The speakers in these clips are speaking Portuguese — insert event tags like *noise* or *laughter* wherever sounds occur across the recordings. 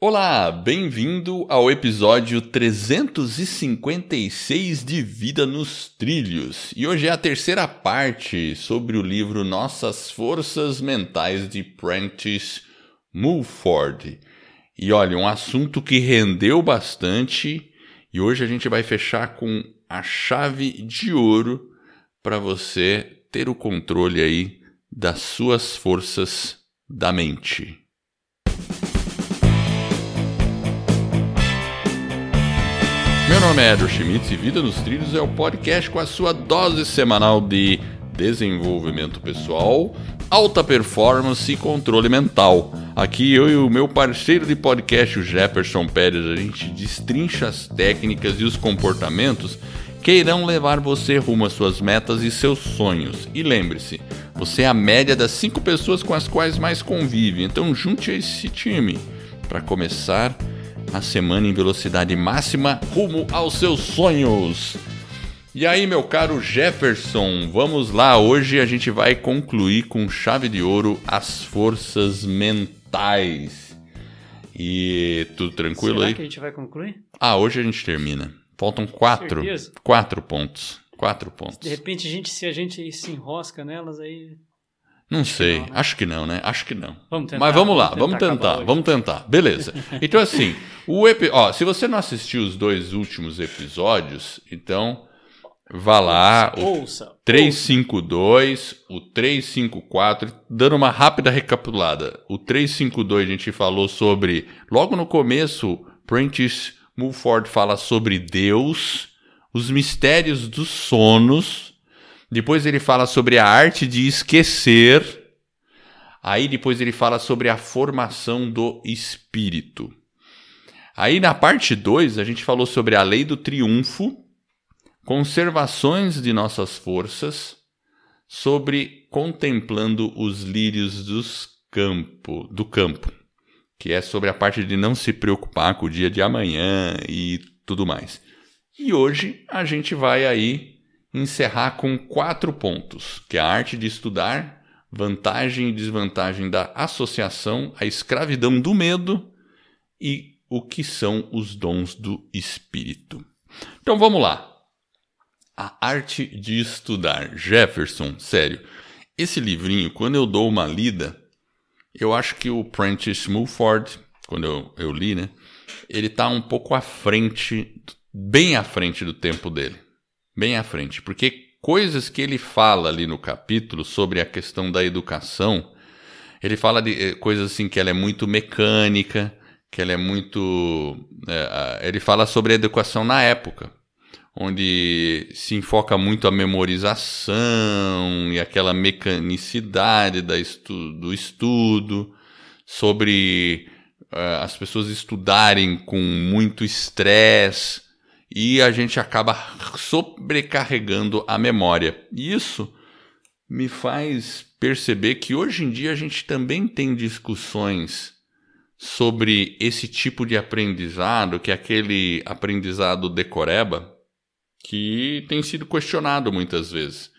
Olá, bem-vindo ao episódio 356 de Vida nos Trilhos. E hoje é a terceira parte sobre o livro Nossas Forças Mentais de Prentice Mulford. E olha, um assunto que rendeu bastante e hoje a gente vai fechar com a chave de ouro para você ter o controle aí das suas forças da mente. Meu nome é Edward Schmitz e Vida nos Trilhos é o podcast com a sua dose semanal de desenvolvimento pessoal, alta performance e controle mental. Aqui eu e o meu parceiro de podcast, o Jefferson Pérez, a gente destrincha as técnicas e os comportamentos que irão levar você rumo às suas metas e seus sonhos. E lembre-se, você é a média das cinco pessoas com as quais mais convive, então junte esse time para começar a semana em velocidade máxima rumo aos seus sonhos. E aí, meu caro Jefferson, vamos lá. Hoje a gente vai concluir com chave de ouro as forças mentais. E tudo tranquilo Será aí? que a gente vai concluir? Ah, hoje a gente termina. Faltam quatro, quatro pontos. Quatro De pontos. repente, a gente, se a gente se enrosca nelas, aí. Não sei, não, né? acho que não, né? Acho que não. Vamos tentar. Mas vamos lá, vamos tentar, hoje. vamos tentar. Beleza. *laughs* Então assim, o epi... ó, se você não assistiu os dois últimos episódios, então vá lá, o Ouça. 352, o 354, dando uma rápida recapitulada. O 352 a gente falou sobre, logo no começo, Prentice Mulford fala sobre Deus, os mistérios dos sonos. Depois ele fala sobre a arte de esquecer. Aí depois ele fala sobre a formação do espírito. Aí na parte 2 a gente falou sobre a lei do triunfo, conservações de nossas forças, sobre contemplando os lírios dos campo, do campo, que é sobre a parte de não se preocupar com o dia de amanhã e tudo mais. E hoje a gente vai aí encerrar com quatro pontos, que é a arte de estudar, vantagem e desvantagem da associação, a escravidão do medo e o que são os dons do espírito. Então vamos lá. A arte de estudar. Jefferson, sério. Esse livrinho, quando eu dou uma lida, eu acho que o Prentice Mulford, quando eu, eu li, né? Ele tá um pouco à frente, bem à frente do tempo dele. Bem à frente. Porque coisas que ele fala ali no capítulo sobre a questão da educação, ele fala de eh, coisas assim que ela é muito mecânica, que ela é muito. ah, ele fala sobre a educação na época onde se enfoca muito a memorização e aquela mecanicidade da estu do estudo, sobre eh, as pessoas estudarem com muito estresse e a gente acaba sobrecarregando a memória. E isso me faz perceber que hoje em dia a gente também tem discussões sobre esse tipo de aprendizado, que é aquele aprendizado decoreba, que tem sido questionado muitas vezes.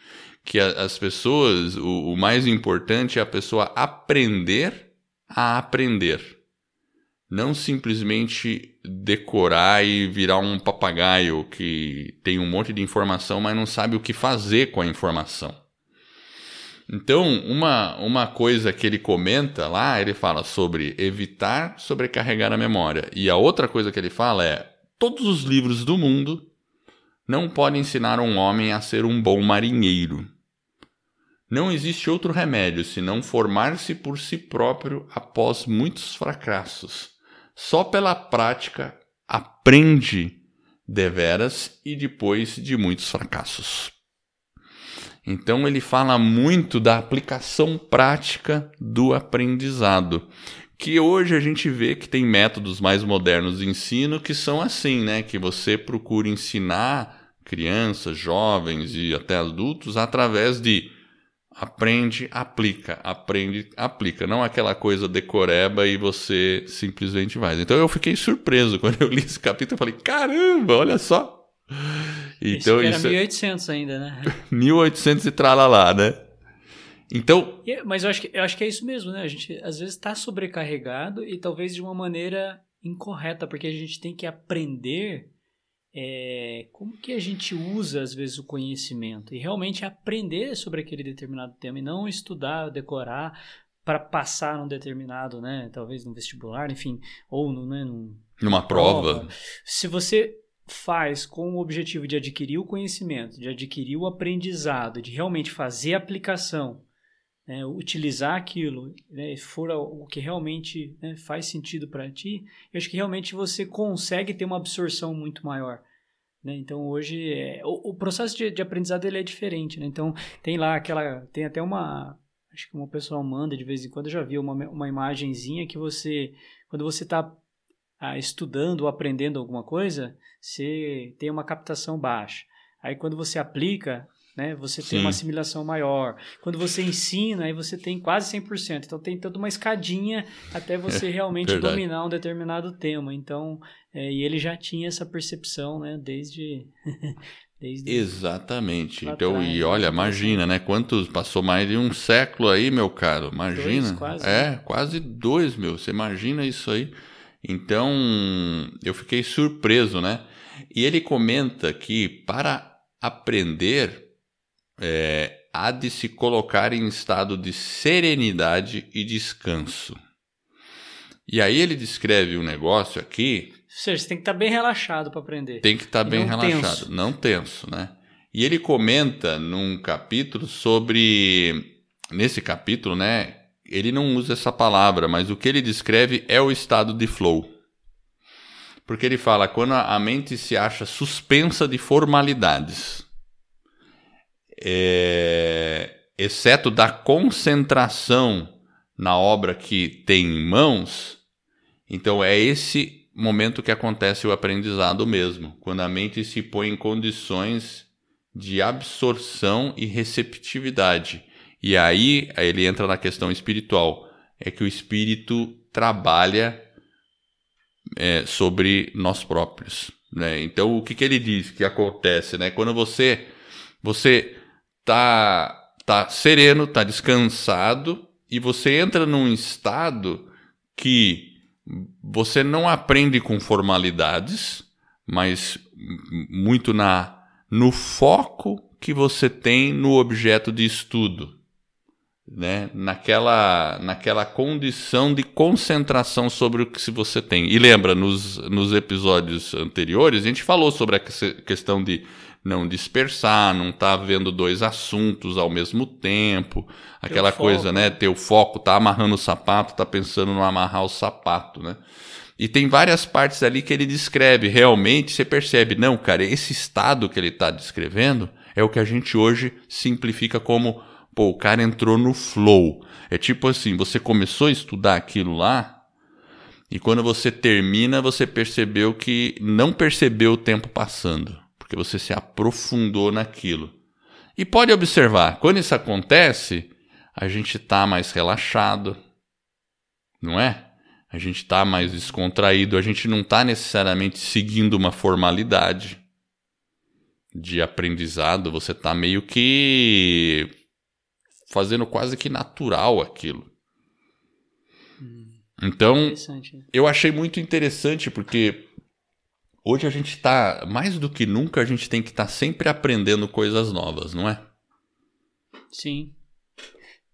Que as pessoas, o, o mais importante é a pessoa aprender a aprender. Não simplesmente decorar e virar um papagaio que tem um monte de informação, mas não sabe o que fazer com a informação. Então, uma, uma coisa que ele comenta lá, ele fala sobre evitar sobrecarregar a memória. E a outra coisa que ele fala é: todos os livros do mundo não podem ensinar um homem a ser um bom marinheiro. Não existe outro remédio senão formar-se por si próprio após muitos fracassos. Só pela prática aprende deveras e depois de muitos fracassos. Então ele fala muito da aplicação prática do aprendizado, que hoje a gente vê que tem métodos mais modernos de ensino que são assim, né, que você procura ensinar crianças, jovens e até adultos através de aprende, aplica, aprende, aplica, não aquela coisa decoreba e você simplesmente vai. Então eu fiquei surpreso *laughs* quando eu li esse capítulo, eu falei: "Caramba, olha só". Então que era isso é 1800 ainda, né? *laughs* 1800 e tralalá, né? Então, Mas eu acho, que, eu acho que é isso mesmo, né? A gente às vezes está sobrecarregado e talvez de uma maneira incorreta, porque a gente tem que aprender é, como que a gente usa, às vezes, o conhecimento e realmente aprender sobre aquele determinado tema e não estudar, decorar para passar num determinado, né, talvez no vestibular, enfim, ou no, né, num, numa prova. prova. Se você faz com o objetivo de adquirir o conhecimento, de adquirir o aprendizado, de realmente fazer a aplicação, né, utilizar aquilo, né, for o que realmente né, faz sentido para ti, eu acho que realmente você consegue ter uma absorção muito maior. Né? Então hoje é, o, o, processo de, de, aprendizado ele é diferente. Né? Então tem lá aquela, tem até uma, acho que uma pessoa manda de vez em quando, eu já vi uma, uma imagenzinha que você, quando você está ah, estudando ou aprendendo alguma coisa, você tem uma captação baixa. Aí quando você aplica, né, você tem Sim. uma assimilação maior. Quando você ensina, aí você tem quase 100%. Então tem toda uma escadinha até você realmente dominar um determinado tema. Então, é, e ele já tinha essa percepção, né, desde *laughs* Desde Exatamente. Então, e olha, imagina, né? Quantos passou mais de um século aí, meu caro? Imagina. Dois, quase. É, né? quase dois, meu. Você imagina isso aí? Então, eu fiquei surpreso, né? E ele comenta que para aprender é, há de se colocar em estado de serenidade e descanso. E aí ele descreve um negócio aqui. Ou seja, você tem que estar tá bem relaxado para aprender. Tem que estar tá bem relaxado, tenso. não tenso, né? E ele comenta num capítulo sobre. Nesse capítulo, né? ele não usa essa palavra, mas o que ele descreve é o estado de flow. Porque ele fala quando a mente se acha suspensa de formalidades, é, exceto da concentração na obra que tem em mãos, então é esse momento que acontece o aprendizado mesmo, quando a mente se põe em condições de absorção e receptividade e aí, ele entra na questão espiritual. É que o espírito trabalha é, sobre nós próprios. Né? Então, o que, que ele diz que acontece? Né? Quando você você tá, tá sereno, tá descansado e você entra num estado que você não aprende com formalidades, mas muito na no foco que você tem no objeto de estudo né, naquela, naquela condição de concentração sobre o que você tem. E lembra, nos, nos episódios anteriores, a gente falou sobre a questão de não dispersar, não tá vendo dois assuntos ao mesmo tempo, aquela Teu coisa, foco. né? Teu foco, tá amarrando o sapato, tá pensando no amarrar o sapato, né? E tem várias partes ali que ele descreve. Realmente, você percebe, não, cara, esse estado que ele está descrevendo é o que a gente hoje simplifica como Pô, o cara entrou no flow. É tipo assim, você começou a estudar aquilo lá e quando você termina, você percebeu que não percebeu o tempo passando, porque você se aprofundou naquilo. E pode observar, quando isso acontece, a gente está mais relaxado, não é? A gente está mais descontraído, a gente não está necessariamente seguindo uma formalidade de aprendizado, você está meio que fazendo quase que natural aquilo. Hum, então, eu achei muito interessante porque hoje a gente está, mais do que nunca, a gente tem que estar tá sempre aprendendo coisas novas, não é? Sim.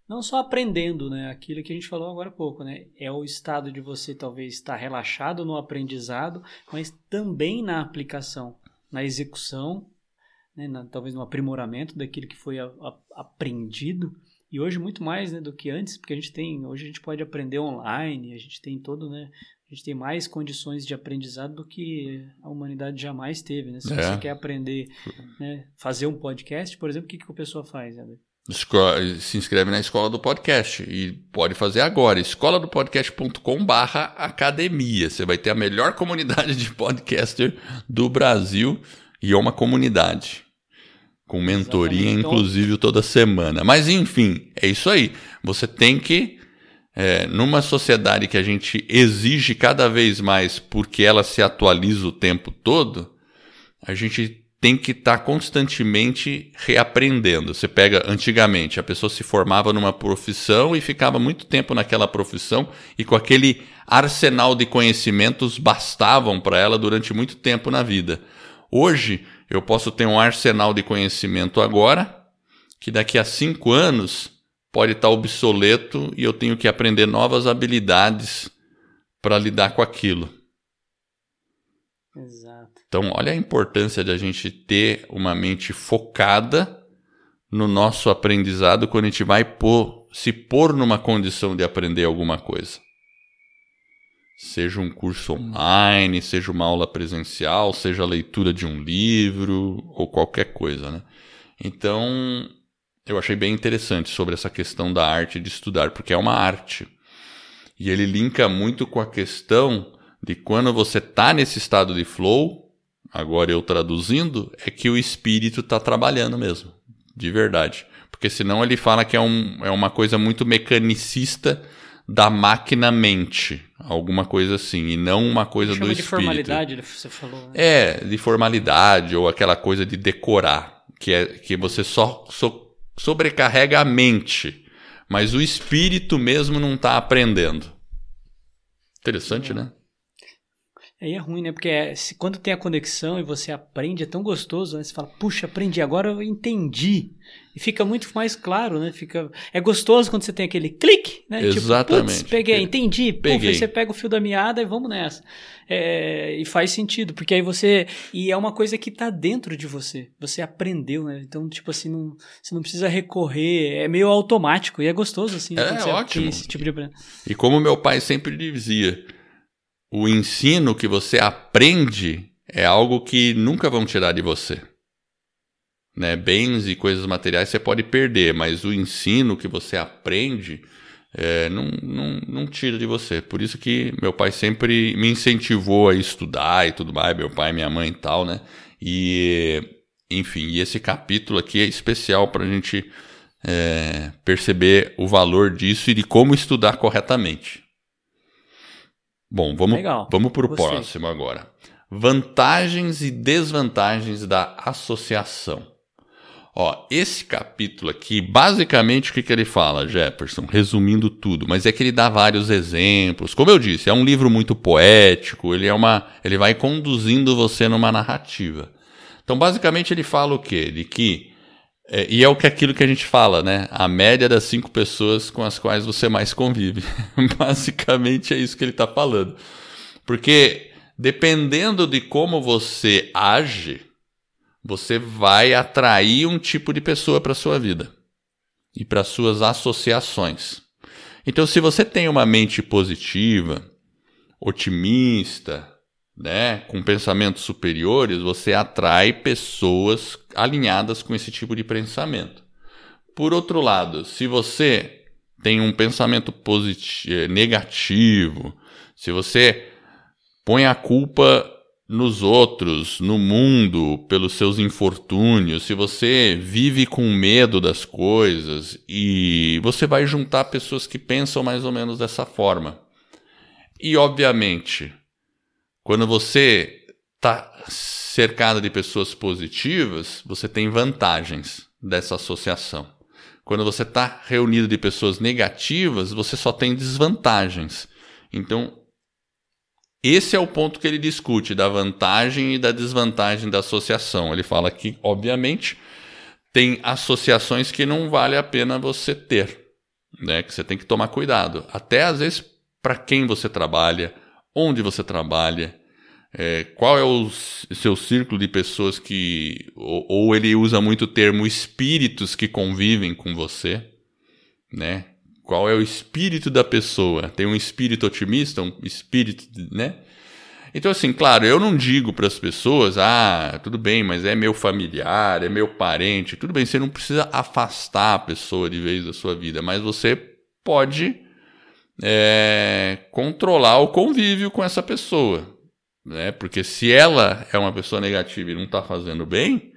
Não só aprendendo, né? Aquilo que a gente falou agora há pouco, né? É o estado de você talvez estar relaxado no aprendizado, mas também na aplicação, na execução, né? na, talvez no aprimoramento daquilo que foi a, a, aprendido e hoje muito mais né, do que antes, porque a gente tem, hoje a gente pode aprender online, a gente tem todo, né, a gente tem mais condições de aprendizado do que a humanidade jamais teve, né? Se é. você quer aprender, né, fazer um podcast, por exemplo, o que, que a pessoa faz? Se inscreve na escola do podcast e pode fazer agora, escola do podcast.com barra academia. Você vai ter a melhor comunidade de podcaster do Brasil e é uma comunidade com mentoria, então, inclusive, toda semana. Mas, enfim, é isso aí. Você tem que, é, numa sociedade que a gente exige cada vez mais porque ela se atualiza o tempo todo, a gente tem que estar tá constantemente reaprendendo. Você pega antigamente, a pessoa se formava numa profissão e ficava muito tempo naquela profissão e com aquele arsenal de conhecimentos bastavam para ela durante muito tempo na vida. Hoje eu posso ter um arsenal de conhecimento agora que daqui a cinco anos pode estar tá obsoleto e eu tenho que aprender novas habilidades para lidar com aquilo. Exato. Então, olha a importância de a gente ter uma mente focada no nosso aprendizado quando a gente vai pôr, se pôr numa condição de aprender alguma coisa. Seja um curso online, seja uma aula presencial, seja a leitura de um livro ou qualquer coisa, né? Então, eu achei bem interessante sobre essa questão da arte de estudar, porque é uma arte. E ele linka muito com a questão de quando você está nesse estado de flow, agora eu traduzindo, é que o espírito está trabalhando mesmo, de verdade. Porque senão ele fala que é, um, é uma coisa muito mecanicista da máquina-mente, alguma coisa assim, e não uma coisa Chama do espírito. de formalidade, você falou. Né? É, de formalidade, ou aquela coisa de decorar, que é que você só so, sobrecarrega a mente, mas o espírito mesmo não está aprendendo. Interessante, né? Aí é ruim, né? Porque é, se, quando tem a conexão e você aprende, é tão gostoso, né? Você fala, puxa, aprendi, agora eu entendi. E fica muito mais claro, né? Fica, é gostoso quando você tem aquele clique, né? Tipo, Exatamente. Tipo, peguei, entendi. Peguei. Puf, você pega o fio da meada e vamos nessa. É, e faz sentido, porque aí você... E é uma coisa que está dentro de você. Você aprendeu, né? Então, tipo assim, não, você não precisa recorrer. É meio automático e é gostoso, assim. É, ótimo. Esse tipo de... E como meu pai sempre dizia o ensino que você aprende é algo que nunca vão tirar de você. Né? Bens e coisas materiais você pode perder, mas o ensino que você aprende é, não, não, não tira de você. Por isso que meu pai sempre me incentivou a estudar e tudo mais, meu pai, minha mãe e tal, né? E, enfim, e esse capítulo aqui é especial para a gente é, perceber o valor disso e de como estudar corretamente. Bom, vamos, vamos para o próximo agora. Vantagens e desvantagens da associação. Ó, esse capítulo aqui, basicamente o que, que ele fala, Jefferson, resumindo tudo, mas é que ele dá vários exemplos. Como eu disse, é um livro muito poético, ele é uma, ele vai conduzindo você numa narrativa. Então, basicamente ele fala o quê? De que é, e é o que aquilo que a gente fala, né? A média das cinco pessoas com as quais você mais convive. *laughs* Basicamente é isso que ele está falando. Porque dependendo de como você age, você vai atrair um tipo de pessoa para sua vida e para suas associações. Então, se você tem uma mente positiva, otimista, né, com pensamentos superiores, você atrai pessoas alinhadas com esse tipo de pensamento. Por outro lado, se você tem um pensamento positivo, eh, negativo, se você põe a culpa nos outros, no mundo, pelos seus infortúnios, se você vive com medo das coisas e você vai juntar pessoas que pensam mais ou menos dessa forma. E obviamente, quando você está cercado de pessoas positivas, você tem vantagens dessa associação. Quando você está reunido de pessoas negativas, você só tem desvantagens. Então, esse é o ponto que ele discute da vantagem e da desvantagem da associação. Ele fala que, obviamente, tem associações que não vale a pena você ter, né? Que você tem que tomar cuidado. Até às vezes para quem você trabalha, onde você trabalha, é, qual é o seu círculo de pessoas que. Ou, ou, ele usa muito o termo espíritos que convivem com você, né? Qual é o espírito da pessoa? Tem um espírito otimista, um espírito, né? Então, assim, claro, eu não digo para as pessoas, ah, tudo bem, mas é meu familiar, é meu parente, tudo bem, você não precisa afastar a pessoa de vez da sua vida, mas você pode é, controlar o convívio com essa pessoa. Né? Porque se ela é uma pessoa negativa e não está fazendo bem,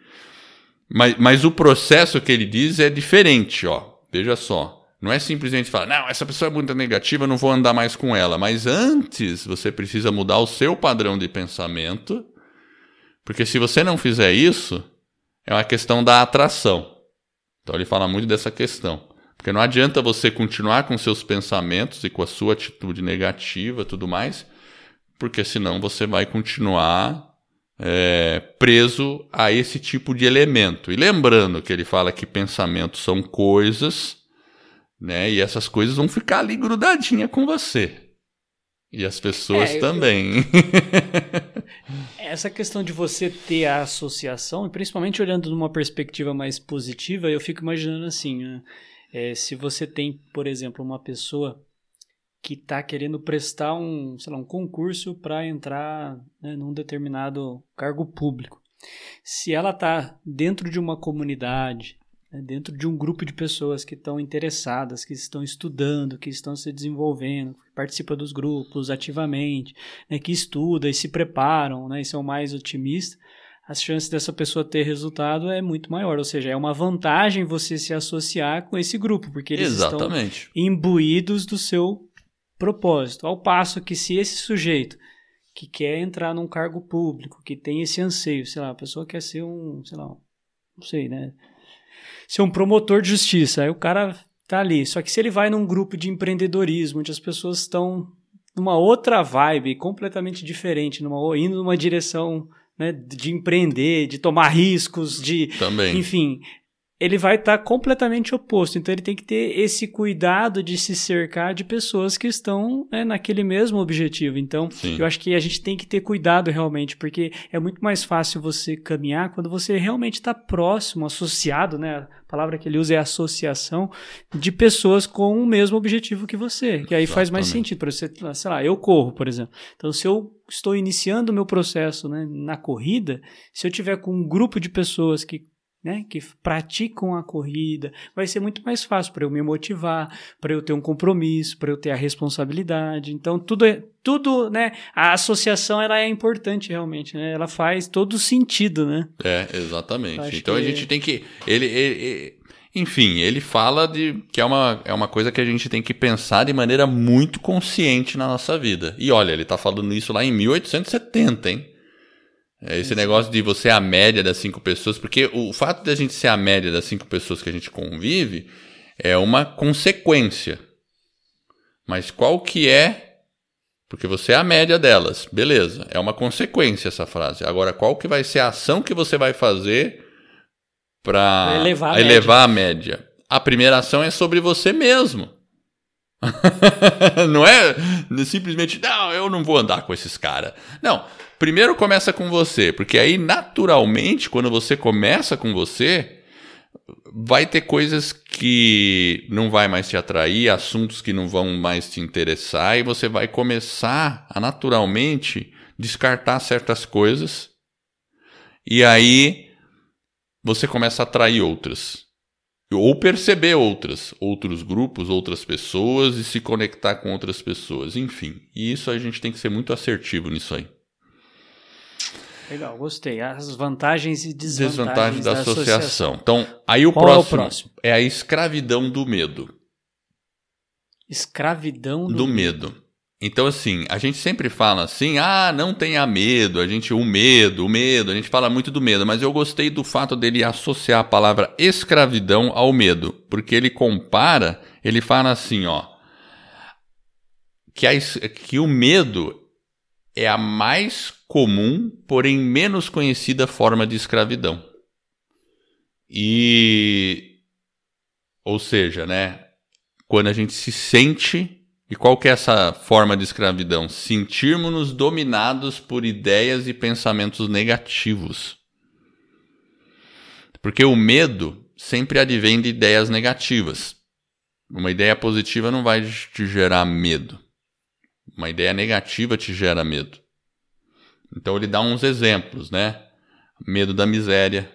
mas, mas o processo que ele diz é diferente, ó. Veja só. Não é simplesmente falar, não, essa pessoa é muito negativa, não vou andar mais com ela. Mas antes você precisa mudar o seu padrão de pensamento Porque se você não fizer isso, é uma questão da atração. Então ele fala muito dessa questão. Porque não adianta você continuar com seus pensamentos e com a sua atitude negativa tudo mais, porque senão você vai continuar é, preso a esse tipo de elemento. E lembrando que ele fala que pensamentos são coisas, né? E essas coisas vão ficar ali grudadinha com você. E as pessoas é, também. Eu... Essa questão de você ter a associação, principalmente olhando numa perspectiva mais positiva, eu fico imaginando assim, né? É, se você tem, por exemplo, uma pessoa que está querendo prestar um, sei lá, um concurso para entrar né, num determinado cargo público. Se ela está dentro de uma comunidade, né, dentro de um grupo de pessoas que estão interessadas, que estão estudando, que estão se desenvolvendo, que participam dos grupos ativamente, né, que estudam e se preparam né, e são mais otimistas, as chances dessa pessoa ter resultado é muito maior. Ou seja, é uma vantagem você se associar com esse grupo, porque eles Exatamente. estão imbuídos do seu propósito. Ao passo que se esse sujeito que quer entrar num cargo público, que tem esse anseio, sei lá, a pessoa quer ser um, sei lá, não sei, né? ser um promotor de justiça. Aí o cara tá ali. Só que se ele vai num grupo de empreendedorismo, onde as pessoas estão numa outra vibe, completamente diferente, numa, indo numa direção né, de empreender, de tomar riscos, de. Também. Enfim, ele vai estar tá completamente oposto. Então ele tem que ter esse cuidado de se cercar de pessoas que estão né, naquele mesmo objetivo. Então Sim. eu acho que a gente tem que ter cuidado realmente, porque é muito mais fácil você caminhar quando você realmente está próximo, associado, né? A palavra que ele usa é associação de pessoas com o mesmo objetivo que você. Que aí Exatamente. faz mais sentido. Para você, sei lá, eu corro, por exemplo. Então se eu estou iniciando o meu processo né, na corrida, se eu tiver com um grupo de pessoas que né, que praticam a corrida, vai ser muito mais fácil para eu me motivar, para eu ter um compromisso, para eu ter a responsabilidade. Então tudo é tudo, né? A associação ela é importante realmente, né? Ela faz todo sentido, né? É, exatamente. Então a gente tem que ele, ele, enfim, ele fala de que é uma, é uma coisa que a gente tem que pensar de maneira muito consciente na nossa vida. E olha, ele está falando isso lá em 1870, hein? É esse negócio de você a média das cinco pessoas, porque o fato de a gente ser a média das cinco pessoas que a gente convive é uma consequência. Mas qual que é? Porque você é a média delas, beleza? É uma consequência essa frase. Agora, qual que vai ser a ação que você vai fazer para elevar, elevar a média? A primeira ação é sobre você mesmo. *laughs* não é simplesmente, não, eu não vou andar com esses caras. Não, primeiro começa com você, porque aí naturalmente, quando você começa com você, vai ter coisas que não vai mais te atrair, assuntos que não vão mais te interessar, e você vai começar a naturalmente descartar certas coisas, e aí você começa a atrair outras. Ou perceber outras, outros grupos, outras pessoas e se conectar com outras pessoas, enfim. E isso a gente tem que ser muito assertivo nisso aí. Legal, gostei. As vantagens e desvantagens, desvantagens da, da associação. associação. Então, aí o próximo, é o próximo, é a escravidão do medo. Escravidão do, do medo. medo. Então, assim, a gente sempre fala assim, ah, não tenha medo, a gente, o medo, o medo, a gente fala muito do medo, mas eu gostei do fato dele associar a palavra escravidão ao medo, porque ele compara, ele fala assim, ó, que, a, que o medo é a mais comum, porém menos conhecida forma de escravidão. E, ou seja, né, quando a gente se sente e qual que é essa forma de escravidão? Sentirmos-nos dominados por ideias e pensamentos negativos. Porque o medo sempre advém de ideias negativas. Uma ideia positiva não vai te gerar medo. Uma ideia negativa te gera medo. Então ele dá uns exemplos, né? Medo da miséria,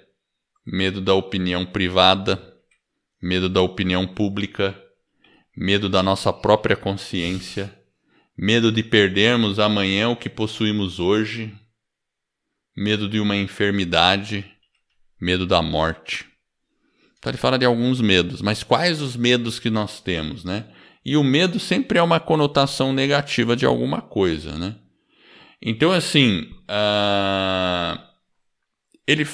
medo da opinião privada, medo da opinião pública, medo da nossa própria consciência, medo de perdermos amanhã o que possuímos hoje, medo de uma enfermidade, medo da morte. Então ele fala de alguns medos, mas quais os medos que nós temos, né? E o medo sempre é uma conotação negativa de alguma coisa, né? Então, assim, uh, ele,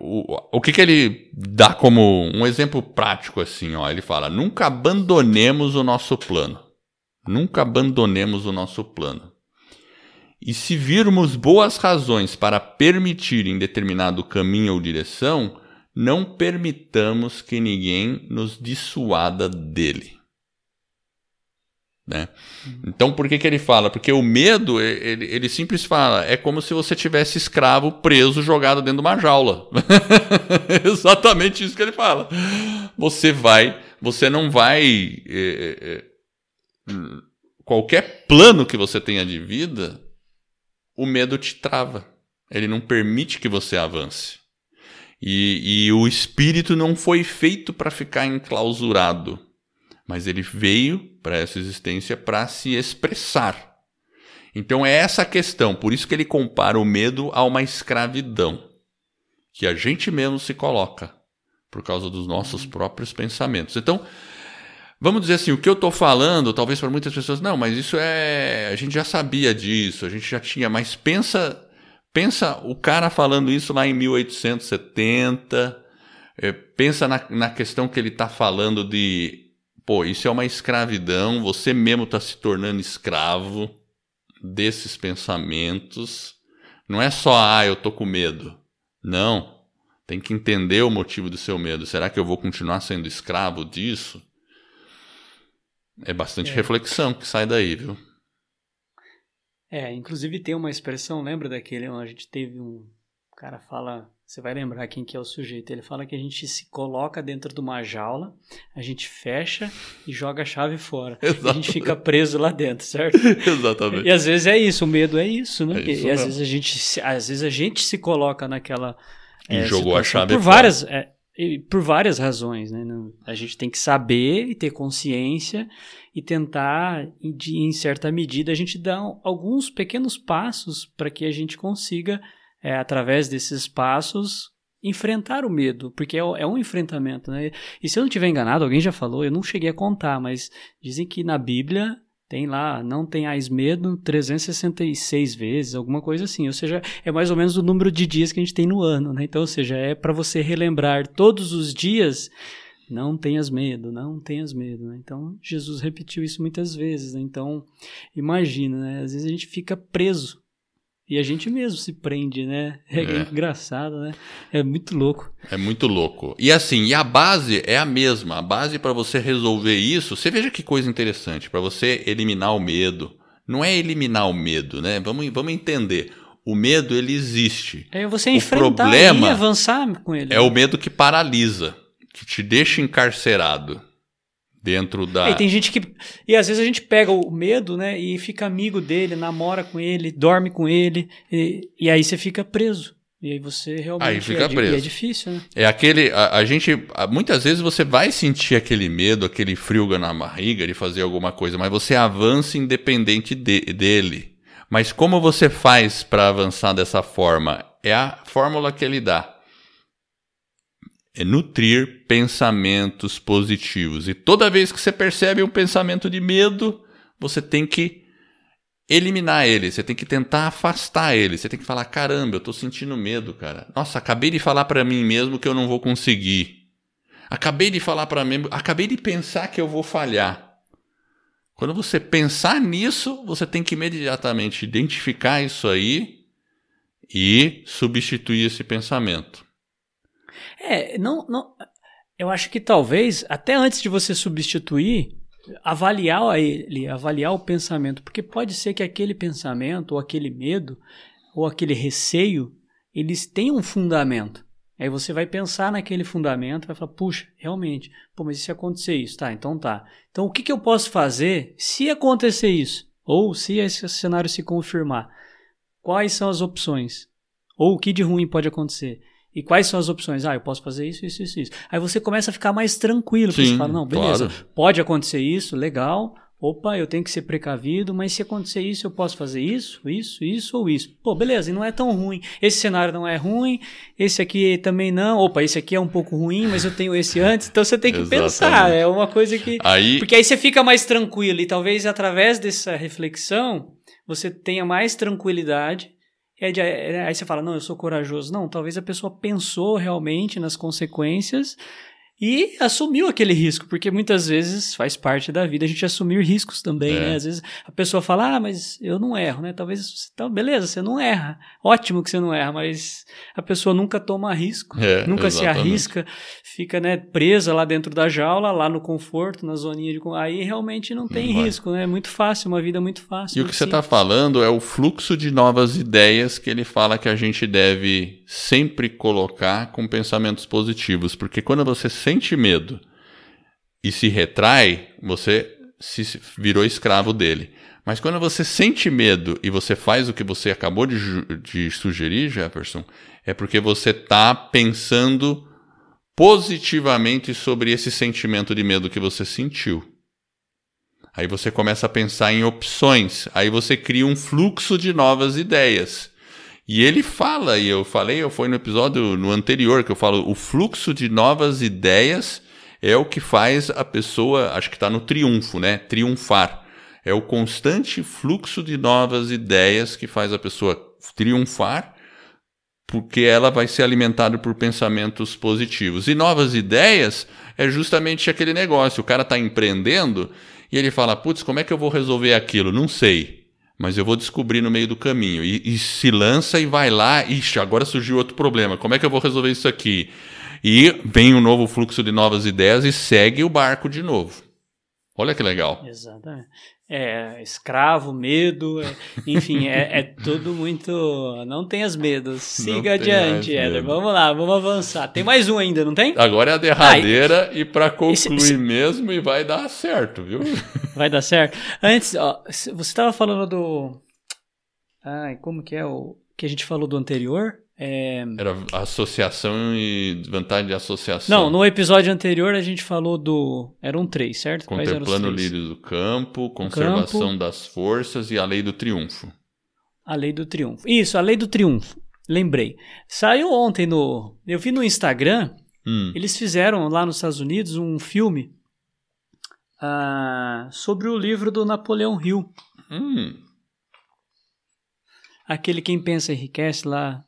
o, o que, que ele dá como um exemplo prático assim, ó? Ele fala: nunca abandonemos o nosso plano. Nunca abandonemos o nosso plano. E se virmos boas razões para permitir em determinado caminho ou direção, não permitamos que ninguém nos dissuada dele. Né? Então, por que, que ele fala? Porque o medo, ele, ele simples fala, é como se você tivesse escravo preso, jogado dentro de uma jaula. *laughs* Exatamente isso que ele fala. Você vai, você não vai. É, é, qualquer plano que você tenha de vida, o medo te trava. Ele não permite que você avance. E, e o espírito não foi feito para ficar enclausurado mas ele veio para essa existência para se expressar. Então é essa a questão, por isso que ele compara o medo a uma escravidão que a gente mesmo se coloca por causa dos nossos próprios pensamentos. Então, vamos dizer assim, o que eu estou falando, talvez para muitas pessoas, não, mas isso é, a gente já sabia disso, a gente já tinha, mas pensa, pensa o cara falando isso lá em 1870, é, pensa na, na questão que ele está falando de pô, isso é uma escravidão, você mesmo está se tornando escravo desses pensamentos. Não é só, ah, eu tô com medo. Não. Tem que entender o motivo do seu medo. Será que eu vou continuar sendo escravo disso? É bastante é. reflexão que sai daí, viu? É, inclusive tem uma expressão, lembra daquele a gente teve um. O cara fala você vai lembrar quem que é o sujeito. Ele fala que a gente se coloca dentro de uma jaula, a gente fecha e joga a chave fora. *laughs* Exatamente. A gente fica preso lá dentro, certo? *laughs* Exatamente. E às vezes é isso, o medo é isso, né? É isso e às vezes, a gente, às vezes a gente se coloca naquela. E é, jogou a chave por fora. várias é, Por várias razões, né? A gente tem que saber e ter consciência e tentar, de, em certa medida, a gente dar alguns pequenos passos para que a gente consiga é, através desses passos, enfrentar o medo, porque é, é, um enfrentamento, né? E se eu não estiver enganado, alguém já falou, eu não cheguei a contar, mas dizem que na Bíblia tem lá, não tenhais medo 366 vezes, alguma coisa assim. Ou seja, é mais ou menos o número de dias que a gente tem no ano, né? Então, ou seja, é para você relembrar todos os dias, não tenhas medo, não tenhas medo. Né? Então, Jesus repetiu isso muitas vezes. Né? Então, imagina, né? Às vezes a gente fica preso e a gente mesmo se prende, né? É, é, engraçado, né? É muito louco. É muito louco. E assim, e a base é a mesma. A base para você resolver isso, você veja que coisa interessante, para você eliminar o medo. Não é eliminar o medo, né? Vamos, vamos entender. O medo ele existe. É você enfrentar o problema e avançar com ele. É o medo que paralisa, que te deixa encarcerado dentro da. E tem gente que. E às vezes a gente pega o medo, né? E fica amigo dele, namora com ele, dorme com ele, e, e aí você fica preso. E aí você realmente. Aí fica é, preso. é difícil, né? É aquele. A, a, gente. Muitas vezes você vai sentir aquele medo, aquele frio na barriga de fazer alguma coisa, mas você avança independente de, dele. Mas como você faz para avançar dessa forma? É a fórmula que ele dá é nutrir pensamentos positivos. E toda vez que você percebe um pensamento de medo, você tem que eliminar ele, você tem que tentar afastar ele, você tem que falar: caramba, eu estou sentindo medo, cara. Nossa, acabei de falar para mim mesmo que eu não vou conseguir. Acabei de falar para mim, acabei de pensar que eu vou falhar. Quando você pensar nisso, você tem que imediatamente identificar isso aí e substituir esse pensamento. É, não, não. Eu acho que talvez, até antes de você substituir, avaliar ele, avaliar o pensamento, porque pode ser que aquele pensamento, ou aquele medo, ou aquele receio, eles tenham um fundamento. Aí você vai pensar naquele fundamento, vai falar, puxa, realmente, pô, mas e se acontecer isso? Tá, então tá. Então o que, que eu posso fazer se acontecer isso? Ou se esse cenário se confirmar? Quais são as opções? Ou o que de ruim pode acontecer? E quais são as opções? Ah, eu posso fazer isso, isso, isso, isso. Aí você começa a ficar mais tranquilo, Sim, você fala, não, beleza, claro. pode acontecer isso, legal. Opa, eu tenho que ser precavido, mas se acontecer isso, eu posso fazer isso, isso, isso ou isso. Pô, beleza, e não é tão ruim. Esse cenário não é ruim, esse aqui também não. Opa, esse aqui é um pouco ruim, mas eu tenho esse antes. Então você tem que *laughs* pensar. É uma coisa que. Aí... Porque aí você fica mais tranquilo e talvez através dessa reflexão você tenha mais tranquilidade aí, aí você fala, não, eu sou corajoso. Não, talvez a pessoa pensou realmente nas consequências e assumiu aquele risco, porque muitas vezes faz parte da vida a gente assumir riscos também, é. né? Às vezes a pessoa fala, ah, mas eu não erro, né? Talvez, então, beleza, você não erra, ótimo que você não erra, mas a pessoa nunca toma risco, é, nunca exatamente. se arrisca, fica né, presa lá dentro da jaula, lá no conforto, na zoninha de... Aí realmente não tem não risco, né? É muito fácil, uma vida muito fácil. E o que você está falando é o fluxo de novas ideias que ele fala que a gente deve sempre colocar com pensamentos positivos, porque quando você sente medo e se retrai, você se virou escravo dele. Mas quando você sente medo e você faz o que você acabou de, de sugerir, Jefferson, é porque você está pensando positivamente sobre esse sentimento de medo que você sentiu. Aí você começa a pensar em opções, aí você cria um fluxo de novas ideias. E ele fala, e eu falei, eu foi no episódio no anterior que eu falo, o fluxo de novas ideias é o que faz a pessoa, acho que está no triunfo, né? Triunfar. É o constante fluxo de novas ideias que faz a pessoa triunfar, porque ela vai ser alimentada por pensamentos positivos. E novas ideias é justamente aquele negócio. O cara está empreendendo e ele fala: putz, como é que eu vou resolver aquilo? Não sei mas eu vou descobrir no meio do caminho. E, e, se lança e vai lá, ixi, agora surgiu outro problema, como é que eu vou resolver isso aqui? E vem um novo fluxo de novas ideias e segue o barco de novo. Olha que legal. Exatamente é, escravo, medo, é, enfim, é, é, tudo muito. Não tenhas medos. Siga adiante, Éder. Vamos lá, vamos avançar. Tem mais um ainda, não tem? Agora é a derradeira Ai, e para concluir esse, esse... mesmo e vai dar certo, viu? Vai dar certo. Antes, ó, você estava falando do. Ai, como que é o que a gente falou do anterior? É... Era associação e vantagem de associação. Não, no episódio anterior a gente falou do. Eram três, certo? Contemplando o lírio do campo, conservação campo... das forças e a lei do triunfo. A lei do triunfo. Isso, a lei do triunfo. Lembrei. Saiu ontem no. Eu vi no Instagram. Hum. Eles fizeram lá nos Estados Unidos um filme uh, sobre o livro do Napoleão Hill. Hum. Aquele Quem Pensa Enriquece lá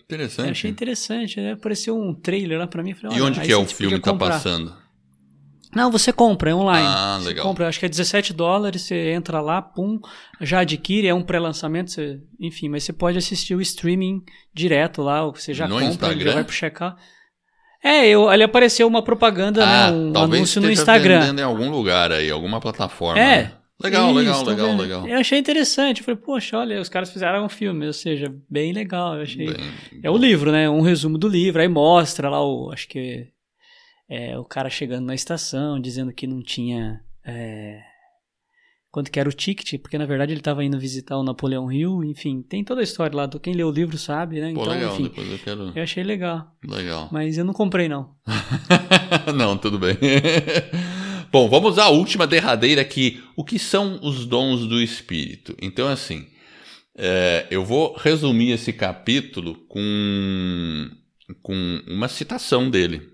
Interessante. Eu achei interessante, né? Apareceu um trailer lá pra mim. Falei, e onde que é o filme que tá passando? Não, você compra, é online. Ah, legal. Você compra, acho que é 17 dólares, você entra lá, pum, já adquire, é um pré-lançamento, enfim, mas você pode assistir o streaming direto lá, você já no compra, Instagram? já vai pro checar. É, eu, ali apareceu uma propaganda, ah, né, um anúncio no Instagram. vendendo em algum lugar aí, alguma plataforma. É, né? Legal, legal, legal, vendo? legal. Eu achei interessante. Eu falei, poxa, olha, os caras fizeram um filme, ou seja, bem legal. Eu achei. Bem é o livro, né? Um resumo do livro. Aí mostra lá o. Acho que. É, o cara chegando na estação, dizendo que não tinha. É, quanto que era o ticket, porque na verdade ele estava indo visitar o Napoleão Hill, enfim, tem toda a história lá, quem lê o livro sabe, né? Pô, então, legal, enfim, depois eu quero... Eu achei legal. Legal. Mas eu não comprei, não. *laughs* não, tudo bem. *laughs* Bom, vamos à última derradeira aqui. O que são os dons do Espírito? Então, assim, é, eu vou resumir esse capítulo com, com uma citação dele,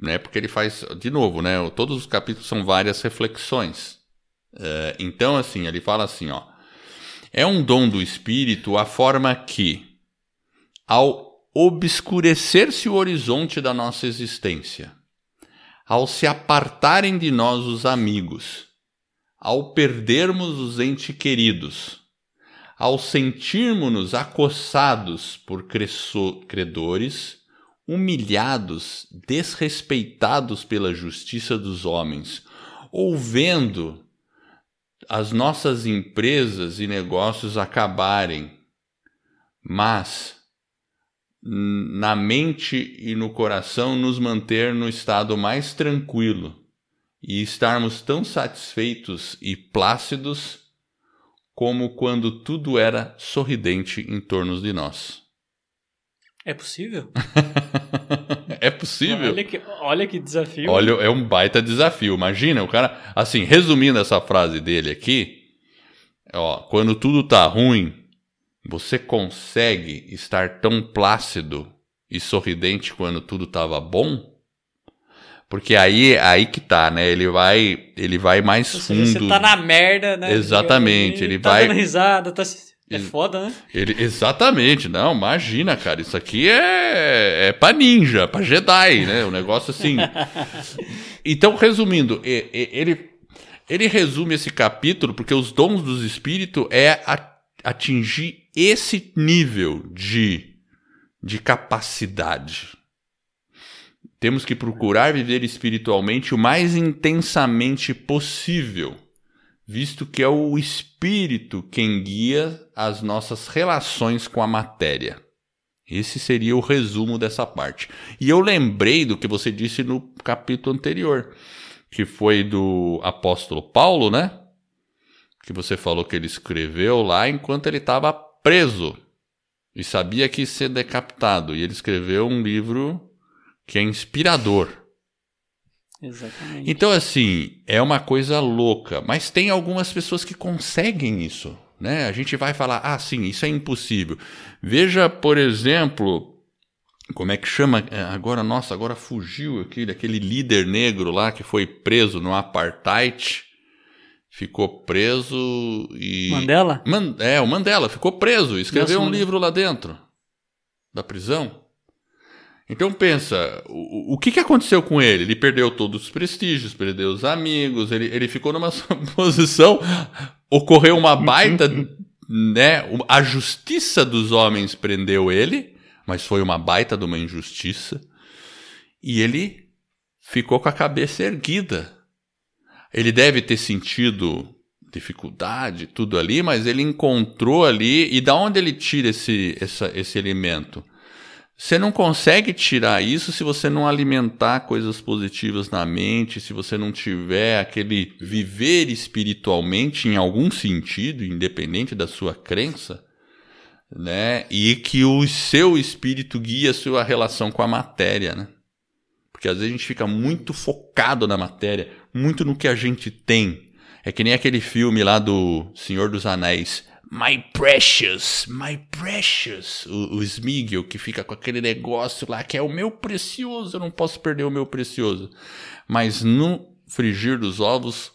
né? Porque ele faz, de novo, né? Todos os capítulos são várias reflexões. É, então, assim, ele fala assim, ó. É um dom do Espírito a forma que, ao obscurecer-se o horizonte da nossa existência, ao se apartarem de nós os amigos, ao perdermos os entes queridos, ao sentirmos-nos acossados por credores, humilhados, desrespeitados pela justiça dos homens, ou vendo as nossas empresas e negócios acabarem, mas na mente e no coração nos manter no estado mais tranquilo e estarmos tão satisfeitos e plácidos como quando tudo era sorridente em torno de nós. É possível? *laughs* é possível. Olha que, olha que desafio. Olha, é um baita desafio. Imagina, o cara, assim, resumindo essa frase dele aqui, ó, quando tudo tá ruim, você consegue estar tão plácido e sorridente quando tudo estava bom? Porque aí aí que tá, né? Ele vai ele vai mais Ou fundo. Você tá na merda, né? Exatamente, ele tá vai dando risada, tá É foda, né? Ele, exatamente, não, imagina, cara, isso aqui é, é pra ninja, pra Jedi, né? O um negócio assim. *laughs* então, resumindo, ele, ele resume esse capítulo porque os dons dos espíritos é atingir esse nível de, de capacidade. Temos que procurar viver espiritualmente o mais intensamente possível visto que é o espírito quem guia as nossas relações com a matéria. Esse seria o resumo dessa parte. E eu lembrei do que você disse no capítulo anterior, que foi do apóstolo Paulo, né? Que você falou que ele escreveu lá enquanto ele estava preso e sabia que ia ser decapitado. E ele escreveu um livro que é inspirador. Exatamente. Então, assim, é uma coisa louca. Mas tem algumas pessoas que conseguem isso. Né? A gente vai falar, ah, sim, isso é impossível. Veja, por exemplo, como é que chama? É, agora, nossa, agora fugiu aquele, aquele líder negro lá que foi preso no apartheid. Ficou preso e. Mandela? Man, é, o Mandela ficou preso. Escreveu um livro lá dentro da prisão. Então pensa, o, o que, que aconteceu com ele? Ele perdeu todos os prestígios, perdeu os amigos, ele, ele ficou numa *laughs* posição, ocorreu uma baita, né? A justiça dos homens prendeu ele, mas foi uma baita de uma injustiça, e ele ficou com a cabeça erguida. Ele deve ter sentido dificuldade, tudo ali, mas ele encontrou ali, e da onde ele tira esse, essa, esse elemento? Você não consegue tirar isso se você não alimentar coisas positivas na mente, se você não tiver aquele viver espiritualmente em algum sentido, independente da sua crença, né? E que o seu espírito guia a sua relação com a matéria, né? Porque às vezes a gente fica muito focado na matéria, muito no que a gente tem. É que nem aquele filme lá do Senhor dos Anéis. My Precious, My Precious, o, o Smigel, que fica com aquele negócio lá que é o meu precioso, eu não posso perder o meu precioso. Mas no frigir dos ovos,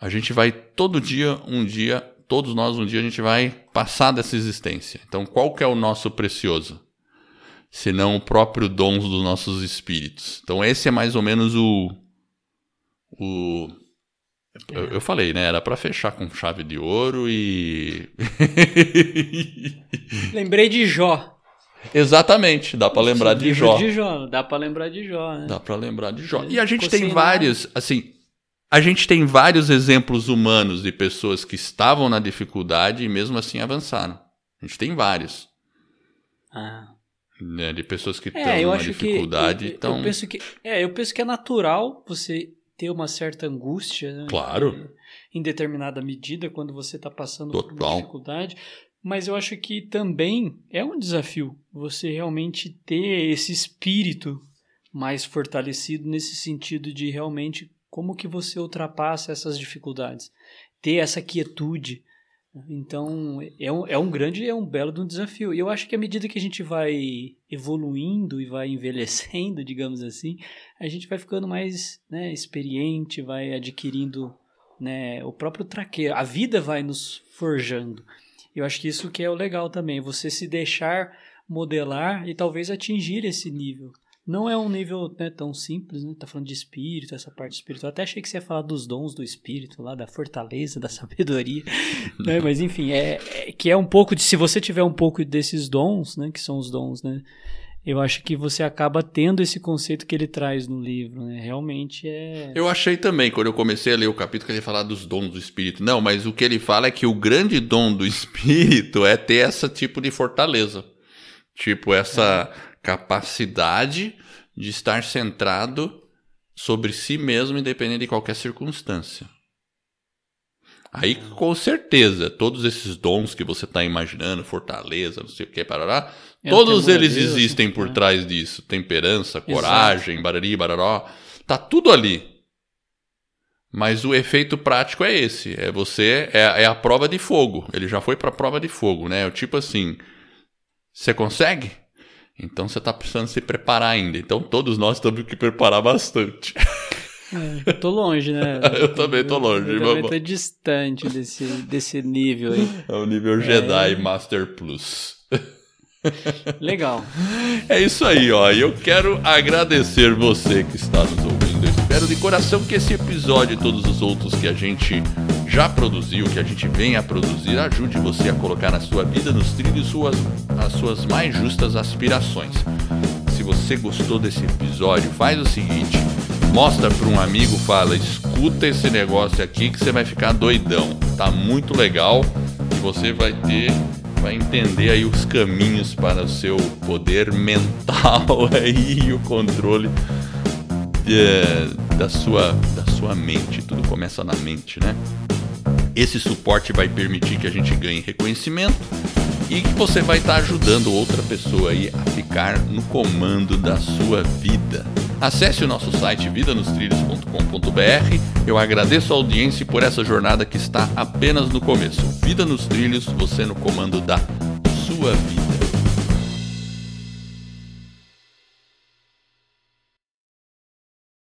a gente vai todo dia, um dia, todos nós um dia a gente vai passar dessa existência. Então, qual que é o nosso precioso? Senão o próprio dom dos nossos espíritos. Então, esse é mais ou menos o, o eu, eu, falei, né? Era para fechar com chave de ouro e. *laughs* Lembrei de Jó. Exatamente, dá para lembrar de Jó. de Jó. Dá para lembrar de Jó, né? Dá para lembrar de Jó. E a gente tem vários, assim, a gente tem vários exemplos humanos de pessoas que estavam na dificuldade e mesmo assim avançaram. A gente tem vários. Ah. Né, de pessoas que estão é, na dificuldade. Que, eu, então... eu penso que é, eu penso que é natural você ter uma certa angústia. Né? Claro. Em determinada medida, quando você está passando Total. por uma dificuldade. Mas eu acho que também é um desafio você realmente ter esse espírito mais fortalecido nesse sentido de realmente como que você ultrapassa essas dificuldades. Ter essa quietude, então, é um, é um grande, é um belo de um desafio. E eu acho que à medida que a gente vai evoluindo e vai envelhecendo, *laughs* digamos assim, a gente vai ficando mais né, experiente, vai adquirindo né, o próprio traqueiro. A vida vai nos forjando. Eu acho que isso que é o legal também, você se deixar modelar e talvez atingir esse nível. Não é um nível né, tão simples, né? Tá falando de espírito, essa parte espiritual. Até achei que você ia falar dos dons do espírito, lá da fortaleza, da *laughs* sabedoria. né? Mas enfim, é, é, que é um pouco de. Se você tiver um pouco desses dons, né? Que são os dons, né? Eu acho que você acaba tendo esse conceito que ele traz no livro, né? Realmente é. Eu achei também, quando eu comecei a ler o capítulo, que ele falar dos dons do espírito. Não, mas o que ele fala é que o grande dom do *laughs* espírito é ter esse tipo de fortaleza. Tipo, essa. É capacidade de estar centrado sobre si mesmo, independente de qualquer circunstância. Aí, com certeza, todos esses dons que você está imaginando, fortaleza, não sei o que, parará, é todos eles Deus, existem por né? trás disso. Temperança, coragem, Exato. barari, bararó. Tá tudo ali. Mas o efeito prático é esse. É você, é, é a prova de fogo. Ele já foi para a prova de fogo, né? É tipo assim, você consegue? Então você está precisando se preparar ainda. Então todos nós temos que preparar bastante. É, eu tô longe, né? *laughs* eu também tô longe, Eu, eu também tô distante desse, desse nível aí. É o nível Jedi é... Master Plus. Legal. É isso aí, ó. Eu quero agradecer você que está nos ouvindo. Eu espero de coração que esse episódio e todos os outros que a gente já produziu, que a gente vem a produzir, ajude você a colocar na sua vida, nos trilhos, suas, as suas mais justas aspirações. Se você gostou desse episódio, faz o seguinte: mostra para um amigo, fala, escuta esse negócio aqui que você vai ficar doidão. Tá muito legal e você vai ter vai entender aí os caminhos para o seu poder mental *laughs* aí e o controle da, sua, da sua mente. Tudo começa na mente, né? Esse suporte vai permitir que a gente ganhe reconhecimento e que você vai estar ajudando outra pessoa aí a ficar no comando da sua vida. Acesse o nosso site vidanostrilhos.com.br. Eu agradeço a audiência por essa jornada que está apenas no começo. Vida nos Trilhos, você no comando da sua vida.